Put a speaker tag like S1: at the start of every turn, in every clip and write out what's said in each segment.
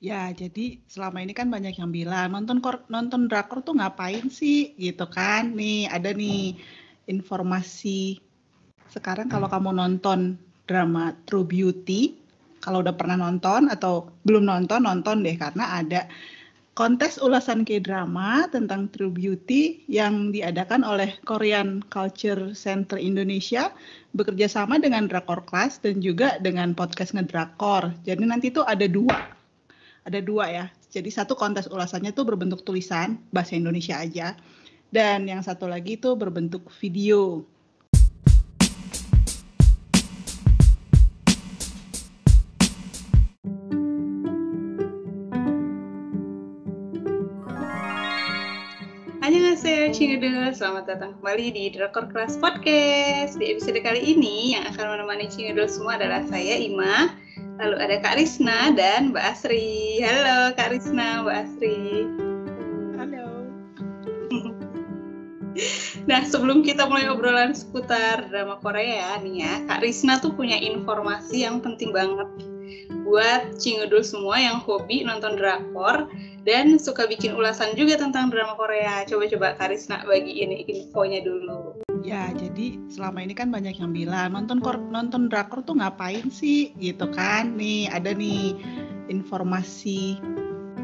S1: Ya, jadi selama ini kan banyak yang bilang nonton kor nonton drakor tuh ngapain sih gitu kan. Nih ada nih informasi sekarang kalau kamu nonton drama True Beauty, kalau udah pernah nonton atau belum nonton nonton deh karena ada kontes ulasan K-drama tentang True Beauty yang diadakan oleh Korean Culture Center Indonesia bekerja sama dengan Drakor Class dan juga dengan podcast Ngedrakor. Jadi nanti tuh ada dua ada dua ya. Jadi satu kontes ulasannya tuh berbentuk tulisan bahasa Indonesia aja. Dan yang satu lagi itu berbentuk video.
S2: Selamat datang kembali di Drakor Class Podcast. Di episode kali ini yang akan menemani Cingedel semua adalah saya Ima, Lalu ada Kak Risna dan Mbak Asri. Halo Kak Risna, Mbak Asri.
S1: Halo.
S2: nah, sebelum kita mulai obrolan seputar drama Korea nih ya, Kak Risna tuh punya informasi yang penting banget buat cingudul semua yang hobi nonton drakor dan suka bikin ulasan juga tentang drama Korea. Coba-coba Kak Risna bagi ini infonya dulu.
S1: Ya, jadi selama ini kan banyak yang bilang nonton kor nonton drakor tuh ngapain sih gitu kan. Nih ada nih informasi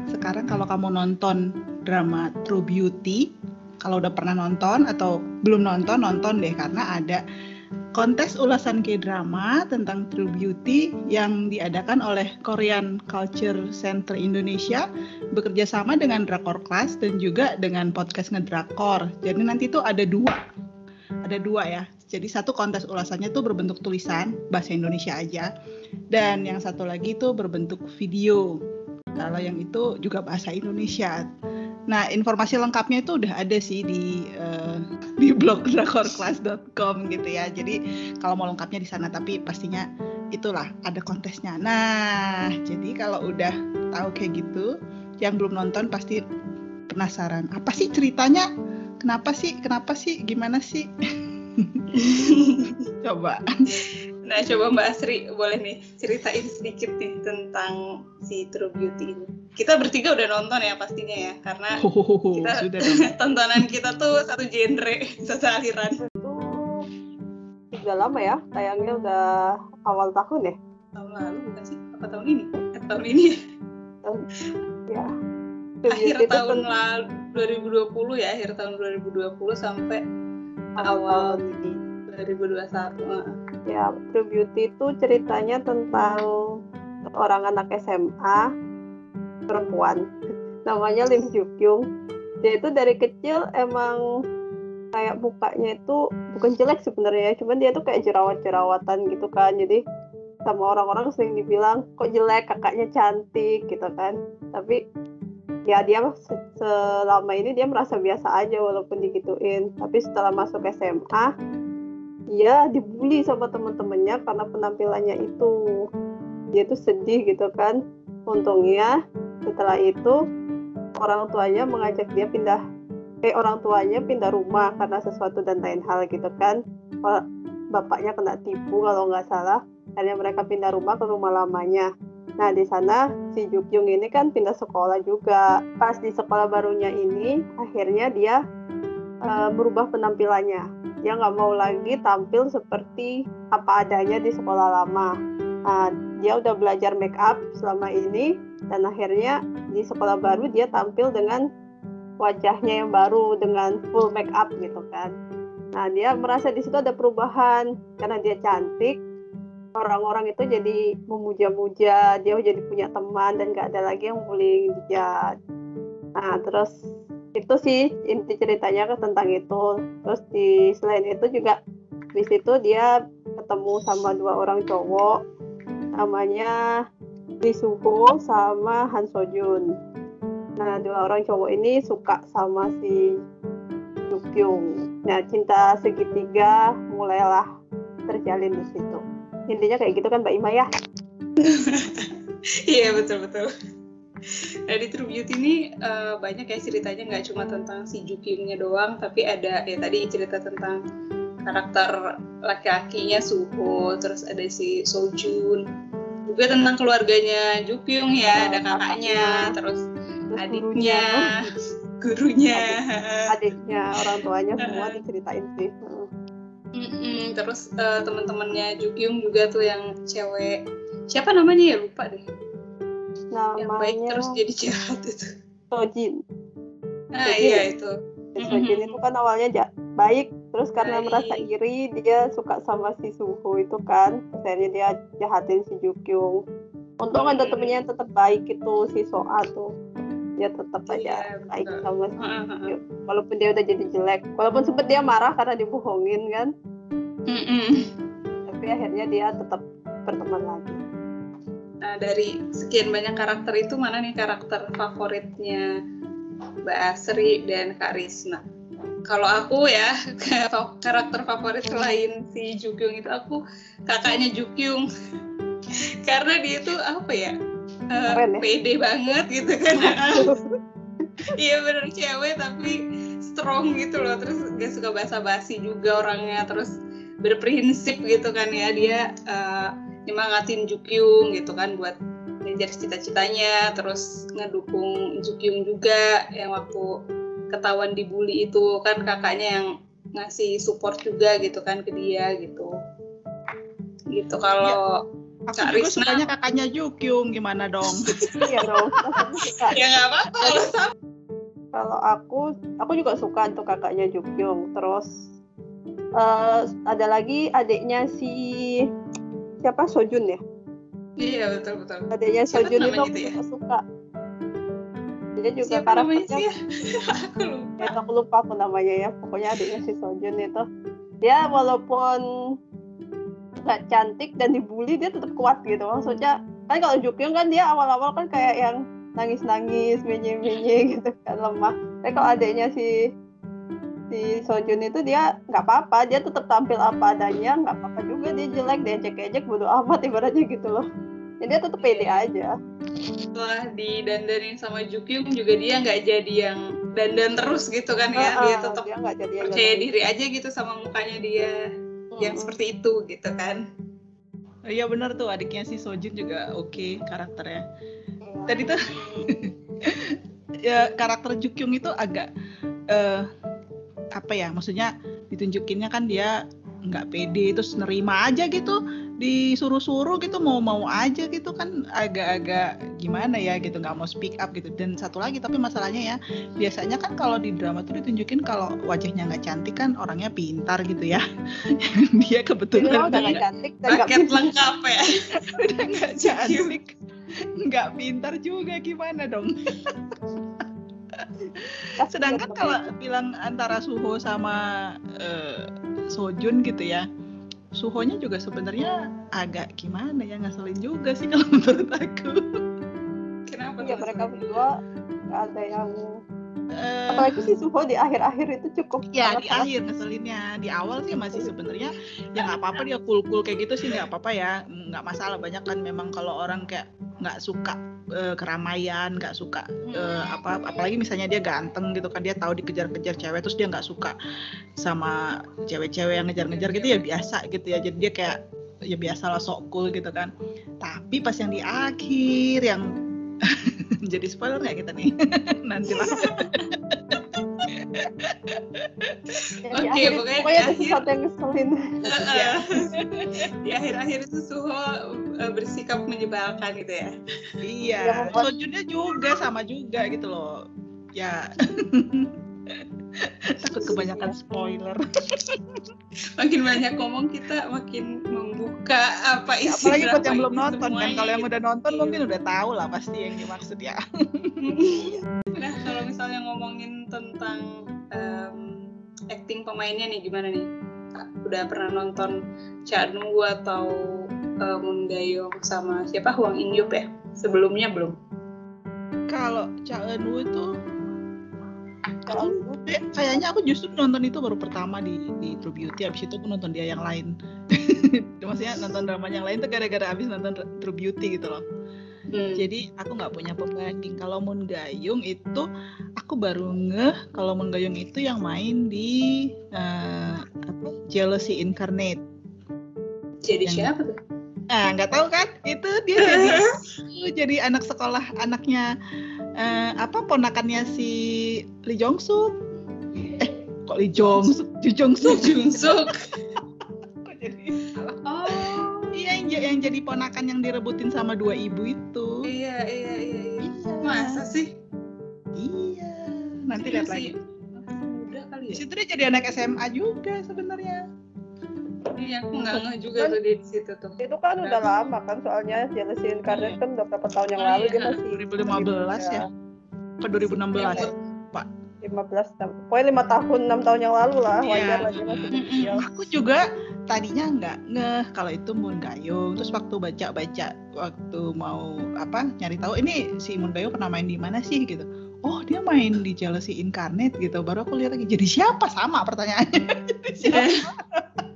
S1: sekarang kalau kamu nonton drama True Beauty, kalau udah pernah nonton atau belum nonton nonton deh karena ada kontes ulasan K-drama tentang True Beauty yang diadakan oleh Korean Culture Center Indonesia bekerja sama dengan Drakor Class dan juga dengan podcast Ngedrakor. Jadi nanti tuh ada dua ada dua ya. Jadi satu kontes ulasannya tuh berbentuk tulisan bahasa Indonesia aja, dan yang satu lagi tuh berbentuk video. Kalau yang itu juga bahasa Indonesia. Nah, informasi lengkapnya itu udah ada sih di uh, di blog drakorclass.com gitu ya. Jadi kalau mau lengkapnya di sana, tapi pastinya itulah ada kontesnya. Nah, jadi kalau udah tahu kayak gitu, yang belum nonton pasti penasaran. Apa sih ceritanya? Kenapa sih kenapa sih gimana sih? Coba.
S2: Nah coba Mbak Asri boleh nih ceritain sedikit nih tentang si True Beauty ini. Kita bertiga udah nonton ya pastinya ya karena oh, kita sudah tontonan kita tuh satu genre satu aliran.
S3: Itu sudah lama ya tayangnya udah awal tahun ya?
S2: Tahun lalu bukan sih? Apa tahun ini? Eh, tahun ini. Ya. Akhir tahun lalu 2020 ya akhir tahun 2020 sampai awal 2021
S3: ya True Beauty itu ceritanya tentang orang anak SMA perempuan. Namanya Lim Joo Kyung. Dia itu dari kecil emang kayak mukanya itu bukan jelek sebenarnya cuman dia tuh kayak jerawat-jerawatan gitu kan. Jadi sama orang-orang sering dibilang kok jelek kakaknya cantik gitu kan. Tapi ya dia selama ini dia merasa biasa aja walaupun digituin. Tapi setelah masuk SMA dia dibully sama temen-temennya karena penampilannya itu. Dia tuh sedih gitu kan. Untungnya setelah itu orang tuanya mengajak dia pindah eh orang tuanya pindah rumah karena sesuatu dan lain hal gitu kan. Bapaknya kena tipu kalau nggak salah. Akhirnya mereka pindah rumah ke rumah lamanya Nah di sana si Jukyung ini kan pindah sekolah juga. Pas di sekolah barunya ini akhirnya dia uh, berubah penampilannya. Dia nggak mau lagi tampil seperti apa adanya di sekolah lama. Nah, dia udah belajar make up selama ini dan akhirnya di sekolah baru dia tampil dengan wajahnya yang baru dengan full make up gitu kan. Nah dia merasa di situ ada perubahan karena dia cantik orang-orang itu jadi memuja-muja dia jadi punya teman dan gak ada lagi yang bullying dia. Nah terus itu sih inti ceritanya tentang itu. Terus di selain itu juga di situ dia ketemu sama dua orang cowok namanya Lee Suho sama Han Sojun. Nah dua orang cowok ini suka sama si Kyung nah cinta segitiga mulailah terjalin di situ intinya kayak gitu kan Mbak Ima ya?
S2: Iya betul betul. Nah di True Beauty ini uh, banyak ya ceritanya nggak cuma tentang si Jukyungnya doang, tapi ada ya tadi cerita tentang karakter laki-lakinya Suho, terus ada si Sojun, juga tentang keluarganya Jukyung ya ada kakaknya terus
S3: Terus
S2: adiknya gurunya.
S3: adiknya orang tuanya semua diceritain sih. Heeh.
S2: Mm-mm, terus eh, teman-temannya Jukyung juga tuh yang cewek. Siapa namanya ya? Lupa deh. Yang baik
S3: namanya
S2: terus jadi jahat itu.
S3: Sojin.
S2: Nah
S3: Sojin.
S2: iya itu.
S3: Sojin itu kan awalnya ja- baik terus karena
S2: Baik.
S3: merasa iri dia suka sama si Suho itu kan. Akhirnya dia jahatin si Jukyung. Untung ada temennya yang tetap baik itu si Soa tuh dia tetap aja
S2: Iya,
S3: baik
S2: betul.
S3: sama si walaupun dia udah jadi jelek walaupun sempet dia marah karena dibohongin kan
S2: Mm-mm.
S3: tapi akhirnya dia tetap berteman lagi
S2: Nah, dari sekian banyak karakter itu mana nih karakter favoritnya Mbak Asri dan Kak Risna? Kalau aku ya karakter favorit selain si Jukyung itu aku kakaknya Jukyung karena dia tuh apa ya eh,
S3: Keren ya?
S2: pede banget gitu kan. Iya bener cewek tapi strong gitu loh. Terus gak suka basa-basi juga orangnya. Terus berprinsip gitu kan ya. Dia eh, nyemangatin Jukyung gitu kan buat ngejar cita-citanya. Terus ngedukung Jukyung juga yang waktu ketahuan dibully itu kan kakaknya yang ngasih support juga gitu kan ke dia gitu. Gitu kalau
S1: Aku
S2: Kak
S1: juga sukanya kakaknya Jukyung, gimana dong?
S3: iya dong.
S2: Ya nggak apa-apa. Kalau
S3: aku aku juga suka untuk kakaknya Jukyung. Terus eh, ada lagi adiknya si siapa? Sojun ya?
S2: Iya betul betul.
S3: Adiknya Sojun itu
S2: namanya
S3: aku
S2: itu ya?
S3: suka. Dia juga
S2: siapa
S3: karakternya
S2: ya aku lupa.
S3: Ya, aku lupa aku namanya ya. Pokoknya adiknya si Sojun itu. Dia walaupun nggak cantik dan dibully dia tetap kuat gitu. Maksudnya kan kalau Jukyung kan dia awal-awal kan kayak yang nangis-nangis menye-menye gitu kan lemah. Tapi kalau adiknya si si Sojun itu dia nggak apa-apa dia tetap tampil apa adanya nggak apa-apa juga dia jelek dia ejek-ejek bodo amat ibaratnya gitu loh. Jadi dia tetap pede aja.
S2: Setelah didandanin sama Jukyung juga dia nggak jadi yang dandan terus gitu kan ya. Dia tetap
S3: dia jadi
S2: percaya diri aja gitu sama mukanya dia yang
S3: Mm-mm.
S2: seperti itu gitu kan
S1: Iya bener tuh adiknya si Sojin juga oke karakternya.
S3: Iya.
S1: Tadi tuh ya karakter Jukyung itu agak eh, apa ya maksudnya ditunjukinnya kan dia nggak pede terus nerima aja gitu disuruh-suruh gitu mau-mau aja gitu kan agak-agak gimana ya gitu nggak mau speak up gitu. Dan satu lagi tapi masalahnya ya biasanya kan kalau di drama tuh ditunjukin kalau wajahnya nggak cantik kan orangnya pintar gitu ya. Dia kebetulan
S3: lo udah
S1: dia-
S3: nggak cantik
S2: paket lengkap ya.
S1: Udah nggak cantik nggak pintar juga gimana dong? Sedangkan kalau bilang antara Suho sama eh, Sojun gitu ya Suhonya juga sebenarnya agak gimana ya ngeselin juga sih kalau menurut aku
S3: ya mereka berdua nggak ada yang
S1: Eh,
S3: apalagi si Suho di akhir-akhir itu cukup
S1: ya
S3: sangat
S1: di akhir ngeselinnya. Di awal sih masih sebenarnya ya nggak apa-apa dia cool cool kayak gitu sih nggak apa-apa ya. Nggak masalah banyak kan memang kalau orang kayak nggak suka eh, keramaian nggak suka eh, apa apalagi misalnya dia ganteng gitu kan dia tahu dikejar-kejar cewek terus dia nggak suka sama cewek-cewek yang ngejar-ngejar gitu ya biasa gitu ya. Jadi dia kayak ya biasa lah sok cool gitu kan. Tapi pas yang di akhir yang jadi spoiler nggak kita nih nanti lah
S3: Ya,
S2: Oke,
S3: di itu
S2: pokoknya di
S3: pokoknya ada
S2: akhir-
S3: sesuatu yang ngeselin
S2: Heeh. di akhir-akhir itu Suho eh, bersikap menyebalkan gitu ya
S1: Iya,
S3: membuat-
S1: Sojunnya juga sama juga gitu loh. Ya. Takut kebanyakan spoiler.
S2: makin banyak ngomong kita makin membuka apa isi
S1: Apalagi buat yang belum nonton kan. Kalau yang udah nonton mungkin udah tahu lah pasti yang dimaksud ya.
S2: nah kalau misalnya ngomongin tentang em, acting pemainnya nih gimana nih udah pernah nonton Cha Eun-woo atau eh, Moon sama siapa Hwang In Yup ya sebelumnya belum
S1: Kalau Cha Eun-woo itu
S3: kalau
S1: eh, kayaknya aku justru nonton itu baru pertama di di True Beauty habis itu aku nonton dia yang lain. Maksudnya nonton drama yang lain tuh gara-gara habis nonton True Beauty gitu loh.
S2: Hmm.
S1: Jadi aku nggak punya pembanding. Kalau Moon Gayung itu aku baru ngeh kalau Moon Gayung itu yang main di eh, apa Jealousy Incarnate.
S2: jadi
S1: yang-
S2: siapa tuh
S1: Nah nggak tahu kan? itu dia jadi jadi anak sekolah anaknya eh, apa ponakannya si Lee Jong Suk eh kok Lee Jong Suk Ju Jong Suk. Kok jadi
S2: Oh.
S1: iya yang, yang jadi ponakan yang direbutin sama dua ibu itu
S2: Iya, iya, iya, iya.
S1: Iya.
S2: Masa sih?
S1: iya nanti
S2: Iya
S1: lihat lagi
S2: muda kali
S1: di
S2: ya.
S1: situ dia jadi anak SMA juga sebenarnya
S2: Iya, aku nggak ngeh juga tuh dia di situ tuh.
S3: itu kan udah lama kan soalnya Jealousy Incarnate kan udah berapa tahun yang
S2: Oh,
S3: lalu
S2: iya.
S3: masih
S1: 2015 ya? Ke 2016
S2: Iya,
S3: 15 tahun pokoknya lima tahun enam tahun yang lalu lah
S1: Iya.
S3: wajar lah masih kecil.
S1: Aku juga tadinya nggak ngeh kalau itu Moon Gayung terus waktu baca-baca waktu mau apa nyari tahu ini si Moon Gayung pernah main di mana sih? gitu. Oh dia main di Jealousy Incarnate gitu. Baru aku lihat lagi jadi siapa? Sama pertanyaannya. Jadi siapa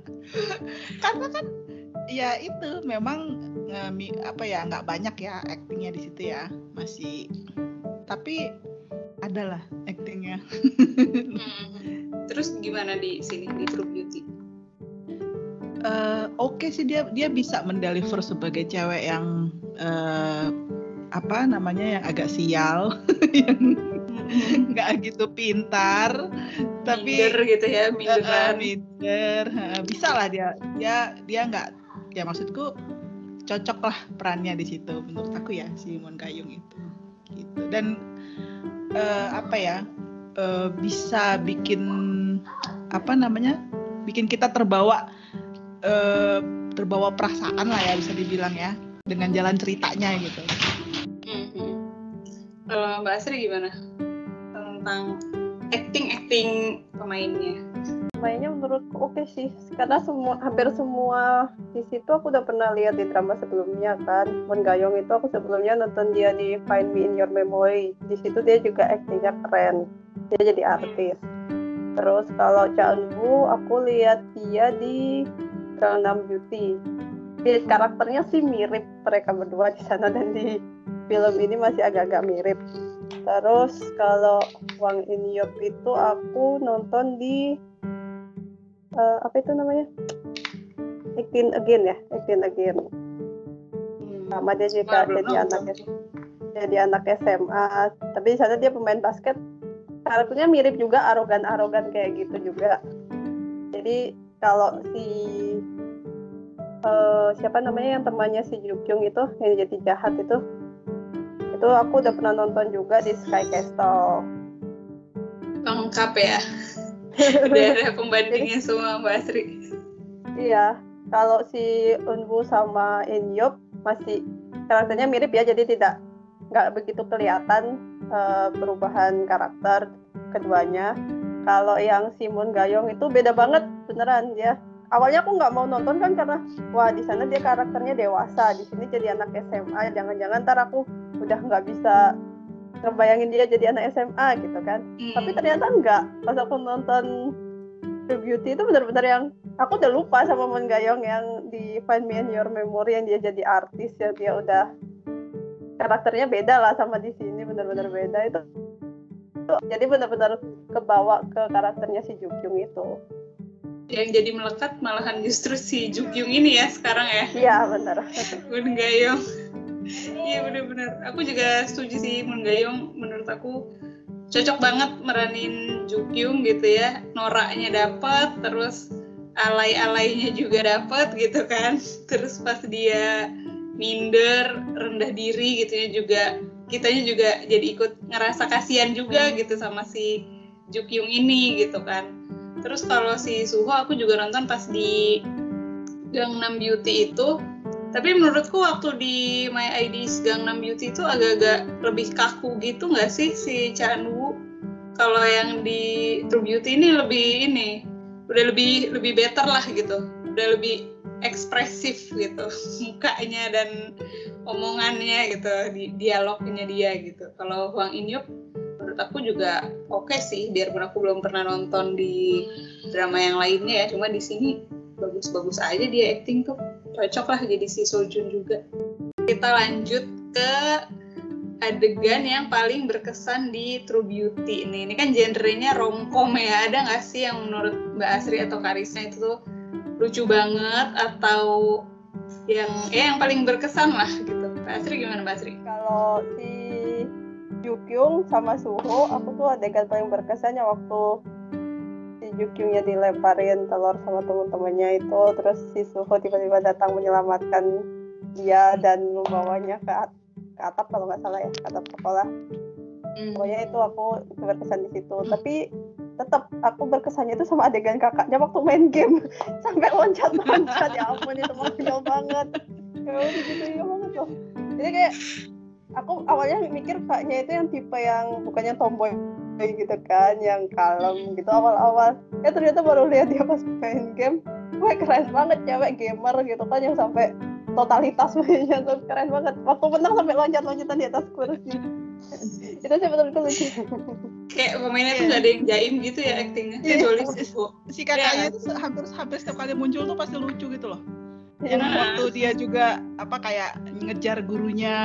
S1: karena kan ya itu memang eh, mi- apa ya nggak banyak ya aktingnya di situ ya masih tapi adalah aktingnya
S2: Mm-mm. Terus gimana di sini di True Beauty?
S1: Eh, oke sih dia dia bisa mendeliver sebagai cewek yang eh, apa namanya yang agak sial yang nggak gitu pintar tapi
S2: minder gitu ya,
S1: eh, eh,
S2: minderan.
S1: Eh, bisa lah dia dia dia nggak ya maksudku cocok lah perannya di situ menurut aku ya si Moon Kayung itu gitu dan eh, apa ya eh, bisa bikin apa namanya bikin kita terbawa eh, terbawa perasaan lah ya bisa dibilang ya dengan jalan ceritanya gitu
S2: Mhm. Kalau Mbak Asri gimana? Tentang acting-acting pemainnya.
S3: Mainnya menurutku oke sih. Karena semua hampir semua di situ aku udah pernah lihat di drama sebelumnya kan. Moon Gayong itu aku sebelumnya nonton dia di Find Me in Your Memory. Di situ dia juga aktingnya keren. Dia jadi artis. Terus kalau Cha Eun Woo aku lihat dia di Gangnam Beauty. Dia karakternya sih mirip mereka berdua di sana dan di film ini masih agak-agak mirip. Terus kalau Wang In Yup itu aku nonton di eh, apa itu namanya? Acting Again ya, Acting Again. Sama dia juga
S2: belum
S3: jadi anak jadi anak SMA. Tapi di sana dia pemain basket. Karakternya mirip juga arogan-arogan kayak gitu juga. Jadi kalau si eh, siapa namanya yang temannya si Jukyung itu yang jadi jahat itu itu aku udah pernah nonton juga di Sky Castle.
S2: Lengkap ya. Udah ada pembandingnya semua Mbak Asri.
S3: Iya, kalau si Unbu sama Inyup masih karakternya mirip ya, jadi tidak nggak begitu kelihatan eh, perubahan karakter keduanya. Kalau yang Simon Gayong itu beda banget beneran dia. Awalnya aku nggak mau nonton kan karena wah di sana dia karakternya dewasa, di sini jadi anak SMA. Jangan-jangan ntar aku udah nggak bisa ngebayangin dia jadi anak SMA gitu kan. Tapi
S2: Hmm.
S3: ternyata enggak. Pas aku nonton The Beauty itu benar-benar yang aku udah lupa sama Moon Gayong yang di Find Me in Your Memory yang dia jadi artis yang dia udah karakternya beda lah sama di sini benar-benar beda. Itu jadi benar-benar kebawa ke karakternya si Jukyung itu.
S2: Yang jadi melekat malahan justru si Jukyung ini ya sekarang ya.
S3: Iya benar.
S2: Moon Gayong iya bener-bener aku juga setuju sih Moon Gayong menurut aku cocok banget meranin Jukyung gitu ya. Noraknya dapet terus alay-alaynya juga dapet gitu kan. Terus pas dia minder rendah diri gitu ya juga kitanya juga jadi ikut ngerasa kasihan juga gitu sama si Jukyung ini gitu kan. Terus kalau si Suho aku juga nonton pas di Gangnam Beauty itu tapi menurutku waktu di My ID Gangnam Beauty itu agak-agak lebih kaku gitu nggak sih si Chan Woo? Kalau yang di True Beauty ini lebih ini udah lebih lebih better lah gitu. Udah lebih ekspresif gitu mukanya dan omongannya gitu di dialognya dia gitu. Kalau Hwang In Yup menurut aku juga oke sih biarpun aku belum pernah nonton di drama yang lainnya ya. Cuma di sini bagus-bagus aja dia acting tuh cocok lah jadi si Sojun juga kita lanjut ke adegan yang paling berkesan di True Beauty ini. Ini kan genrenya romcom ya. Ada nggak sih yang menurut Mbak Asri atau Karisna itu tuh lucu banget atau yang ya yang paling berkesan lah gitu. Mbak Asri gimana Mbak Asri?
S3: Kalau si Yukyung sama Suho, aku tuh adegan paling berkesannya waktu si Yukyungnya dilemparin telur sama teman-temannya itu, terus si Suho tiba-tiba datang menyelamatkan dia dan membawanya ke, at ke atap kalau nggak salah ya, ke atap sekolah.
S2: Hmm.
S3: Pokoknya itu aku berkesan di situ. Tapi tetap aku berkesannya itu sama adegan kakaknya waktu main game sampai loncat-loncat ya ampun itu konyol banget. Ya gitu ya banget loh. Jadi kayak aku awalnya mikir kakaknya itu yang tipe yang bukannya tomboy gitu kan, yang kalem gitu awal-awal. Ya ternyata baru lihat dia pas main game, wah keren banget cewek gamer gitu kan yang sampai totalitas mainnya tuh keren banget. Waktu menang sampai loncat-loncatan di atas kursi. itu sih betul-betul lucu.
S2: Kayak pemainnya tuh
S1: Iya.
S2: nggak ada yang jaim gitu ya aktingnya.
S1: Iya. Si kakaknya itu se- hampir hampir setiap kali muncul tuh pasti lucu gitu loh
S3: Iya.
S1: yang waktu dia juga apa kayak ngejar gurunya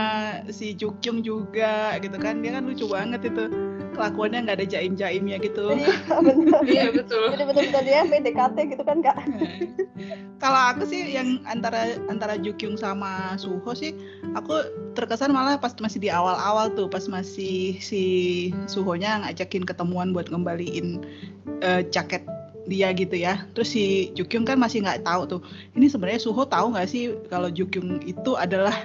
S1: si Jukyung juga gitu kan dia kan lucu banget itu kelakuannya nggak ada jaim-jaimnya gitu
S3: Iya benar.
S2: Iya betul.
S3: Jadi betul-betul dia PDKT gitu kan kak.
S1: kalau aku sih yang antara antara Jukyung sama Suho sih aku terkesan malah pas masih di awal-awal tuh pas masih si Suhonya ngajakin ketemuan buat ngembaliin eh, jaket dia gitu ya. Terus si Jukyung kan masih nggak tahu tuh. Ini sebenarnya Suho tahu nggak sih kalau Jukyung itu adalah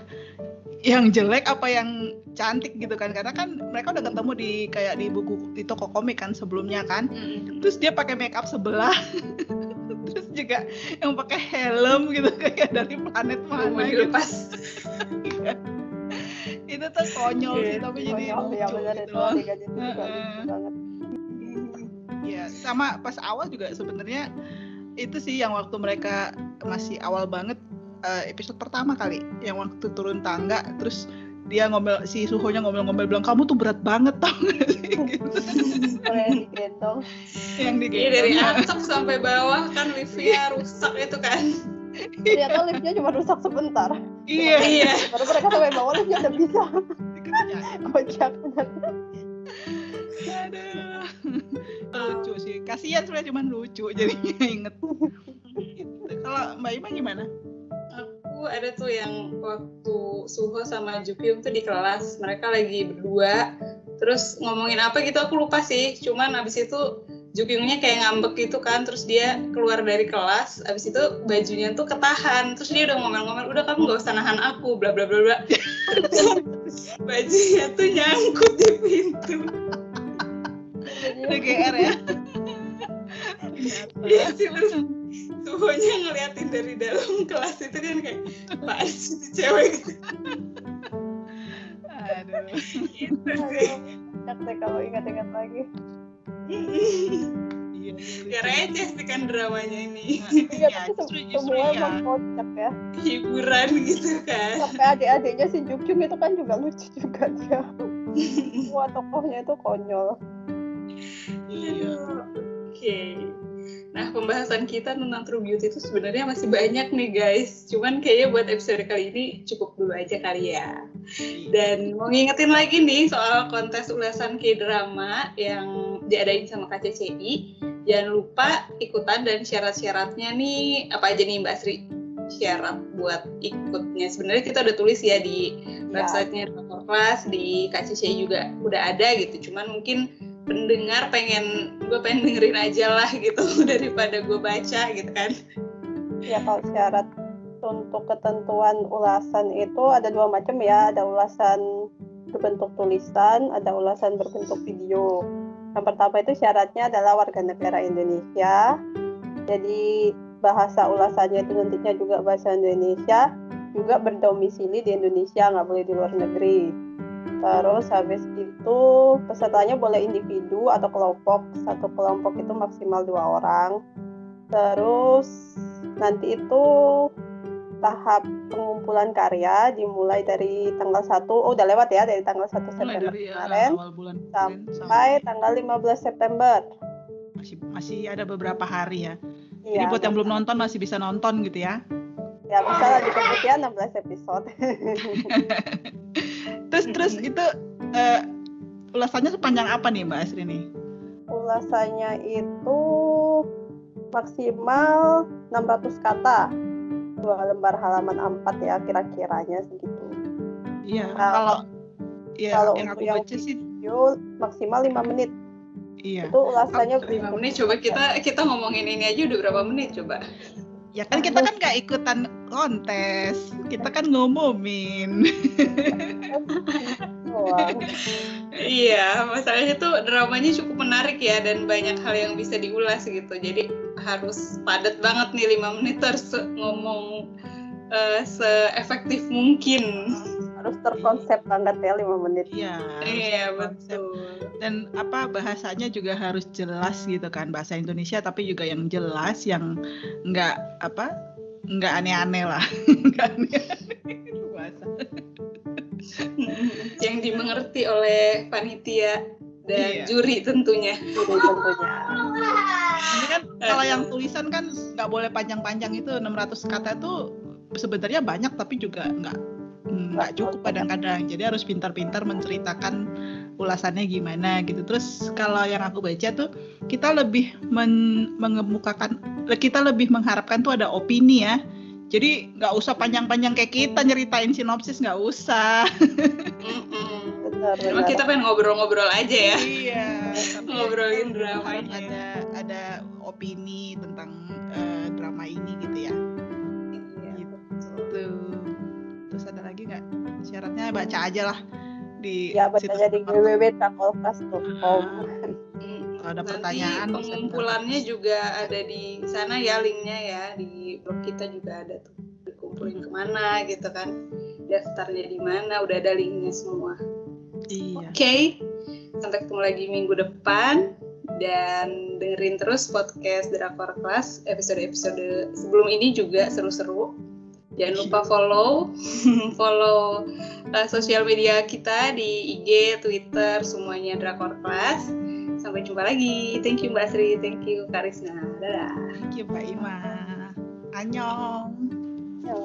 S1: yang jelek apa yang cantik gitu kan? Karena kan mereka udah ketemu di kayak di buku di toko komik kan sebelumnya kan.
S2: Hmm.
S1: terus dia pakai make up sebelah. Terus juga yang pakai helm gitu kayak dari planet mana gitu.
S2: dilepas.
S1: itu tuh konyol sih tapi jadi
S3: Konyol, ya
S1: lucu
S3: benar
S1: gitu
S3: itu
S1: sama pas awal juga sebenarnya itu sih yang waktu mereka masih awal banget eh, episode pertama kali yang waktu turun tangga terus dia ngomel si Suhonya ngomel-ngomel bilang kamu tuh berat banget tau gak sih gitu.
S3: Yang digendong,
S1: yang
S2: Iya dari
S1: digendong.
S2: atas sampai bawah kan liftnya rusak itu kan.
S3: ternyata liftnya cuma rusak sebentar.
S1: iya
S2: Iya.
S3: Baru mereka sampai bawah liftnya udah bisa. Kocak benar.
S1: Aduh. Lucu sih. Kasihan sebenarnya cuman lucu jadinya inget. Gitu. kalau Mbak Ima gimana?
S2: Aku ada tuh yang waktu Suho sama Jukyung tuh di kelas, mereka lagi berdua, terus ngomongin apa gitu aku lupa sih, cuman abis itu Jukyungnya kayak ngambek gitu kan, terus dia keluar dari kelas, abis itu bajunya tuh ketahan, terus dia udah ngomel-ngomel, udah kamu gak usah nahan aku, bla bla bla bla. Bajunya tuh nyangkut di pintu.
S1: Udah GR ya?
S2: Iya. Sih, terus Suhonya ngeliatin dari dalam kelas itu kan kayak, sih tuh cewek.
S1: Aduh.
S2: Gitu sih.
S3: Kocak deh kalau ingat-ingat lagi.
S1: iya
S2: ya receh sih kan dramanya ini.
S3: Iya,
S1: iya
S3: tapi
S1: justru justru
S3: semua
S1: ya
S3: kocak ya.
S2: hiburan gitu kan.
S3: Sampai adik-adiknya si Jukjung itu kan juga lucu juga dia. Semua tokohnya itu konyol.
S1: Iya.
S2: Oke. Nah pembahasan kita tentang True Beauty itu sebenarnya masih banyak nih guys. Cuman kayaknya buat episode kali ini cukup dulu aja kali ya. Dan mau ngingetin lagi nih soal kontes ulasan K-drama yang diadain sama KCCI jangan lupa ikutan dan syarat-syaratnya nih. Apa aja nih Mbak Sri? Syarat buat ikutnya. Sebenarnya kita udah tulis ya di
S3: Ya.
S2: websitenya Rapor Kelas di KCCI juga udah ada gitu. Cuman mungkin pendengar pengen gue pengen dengerin aja lah gitu daripada gue baca gitu kan
S3: Ya kalau syarat untuk ketentuan ulasan itu ada dua macam ya, ada ulasan berbentuk tulisan, ada ulasan berbentuk video. Yang pertama itu syaratnya adalah warga negara Indonesia. Jadi bahasa ulasannya itu nantinya juga bahasa Indonesia, juga berdomisili di Indonesia, nggak boleh di luar negeri. Terus habis itu pesertanya boleh individu atau kelompok. Satu kelompok itu maksimal dua orang. Terus nanti itu tahap pengumpulan karya dimulai dari tanggal 1 oh udah lewat ya dari tanggal 1
S1: mulai
S3: September
S1: dari
S3: kemarin
S1: awal bulan kemarin
S3: sampai tanggal 15 September.
S1: masih masih ada beberapa hari ya jadi
S3: Iya.
S1: buat yang belum nonton masih bisa nonton gitu ya
S3: Ya bisa lah dikebut ya 16 episode.
S1: terus terus itu eh, ulasannya sepanjang apa nih Mbak Asri nih
S3: Ulasannya itu maksimal 600 kata. dua lembar halaman A4 ya kira-kiranya segitu.
S1: Iya,
S3: Kalau-
S1: kalau ya
S3: kalau
S1: yang aku
S3: yang
S1: baca sih
S3: Video maksimal 5 menit.
S1: iya.
S3: Itu ulasannya
S2: lima menit coba kita kita ngomongin ini aja udah berapa menit coba
S1: Ya kan kita kan nggak ikutan kontes, kita kan ngomongin.
S2: Iya, masalahnya tuh dramanya cukup menarik ya dan banyak hal yang bisa diulas gitu. Jadi harus padat banget nih 5 menit harus ngomong eh, se-efektif mungkin.
S3: Harus terkonsep banget ya 5 menit.
S1: Iya.
S2: Iya, betul.
S1: Dan apa bahasanya juga harus jelas gitu kan bahasa Indonesia tapi juga yang jelas yang nggak apa nggak aneh-aneh lah. Nggak aneh-aneh itu bahasa.
S2: yang dimengerti oleh panitia dan
S1: Iya.
S2: juri tentunya.
S3: Jadi tentunya.
S1: Ini kan kalau yang tulisan kan nggak boleh panjang-panjang itu 600 kata tuh sebenarnya banyak tapi juga nggak nggak cukup kadang-kadang. Jadi harus pintar-pintar menceritakan ulasannya gimana gitu. Terus kalau yang aku baca tuh kita lebih men- mengemukakan kita lebih mengharapkan tuh ada opini ya. Jadi nggak usah panjang-panjang kayak kita nyeritain sinopsis nggak usah.
S3: Benar,
S2: Emang
S3: benar.
S2: kita pengen ngobrol-ngobrol aja ya.
S1: iya. tapi
S2: Ngobrolin dramanya.
S1: Ada ada opini tentang eh, drama ini gitu ya.
S2: Iya,
S1: Gitu.
S2: betul.
S1: Tuh. Terus ada lagi nggak? Syaratnya baca aja lah di
S3: Ya bacanya di
S1: situs-
S3: www.trakolkas.com.
S2: Mm,
S1: Kalau ada
S2: nanti
S1: pertanyaan bisa
S2: pengumpulannya juga ada di sana ya linknya ya. Di blog kita juga ada tuh. Dikumpulin ke mana gitu kan. Daftarnya di mana udah ada linknya semua.
S1: Iya.
S2: oke. Sampai ketemu lagi minggu depan. Dan dengerin terus podcast Drakor Class episode-episode sebelum ini juga seru-seru. Jangan lupa follow. Follow uh, sosial media kita di IG, Twitter semuanya Drakor Class Sampai jumpa lagi. Thank you Mbak Sri, thank you Karisna. Dadah.
S1: Thank you Mbak Ima. Annyeong.
S3: Ya.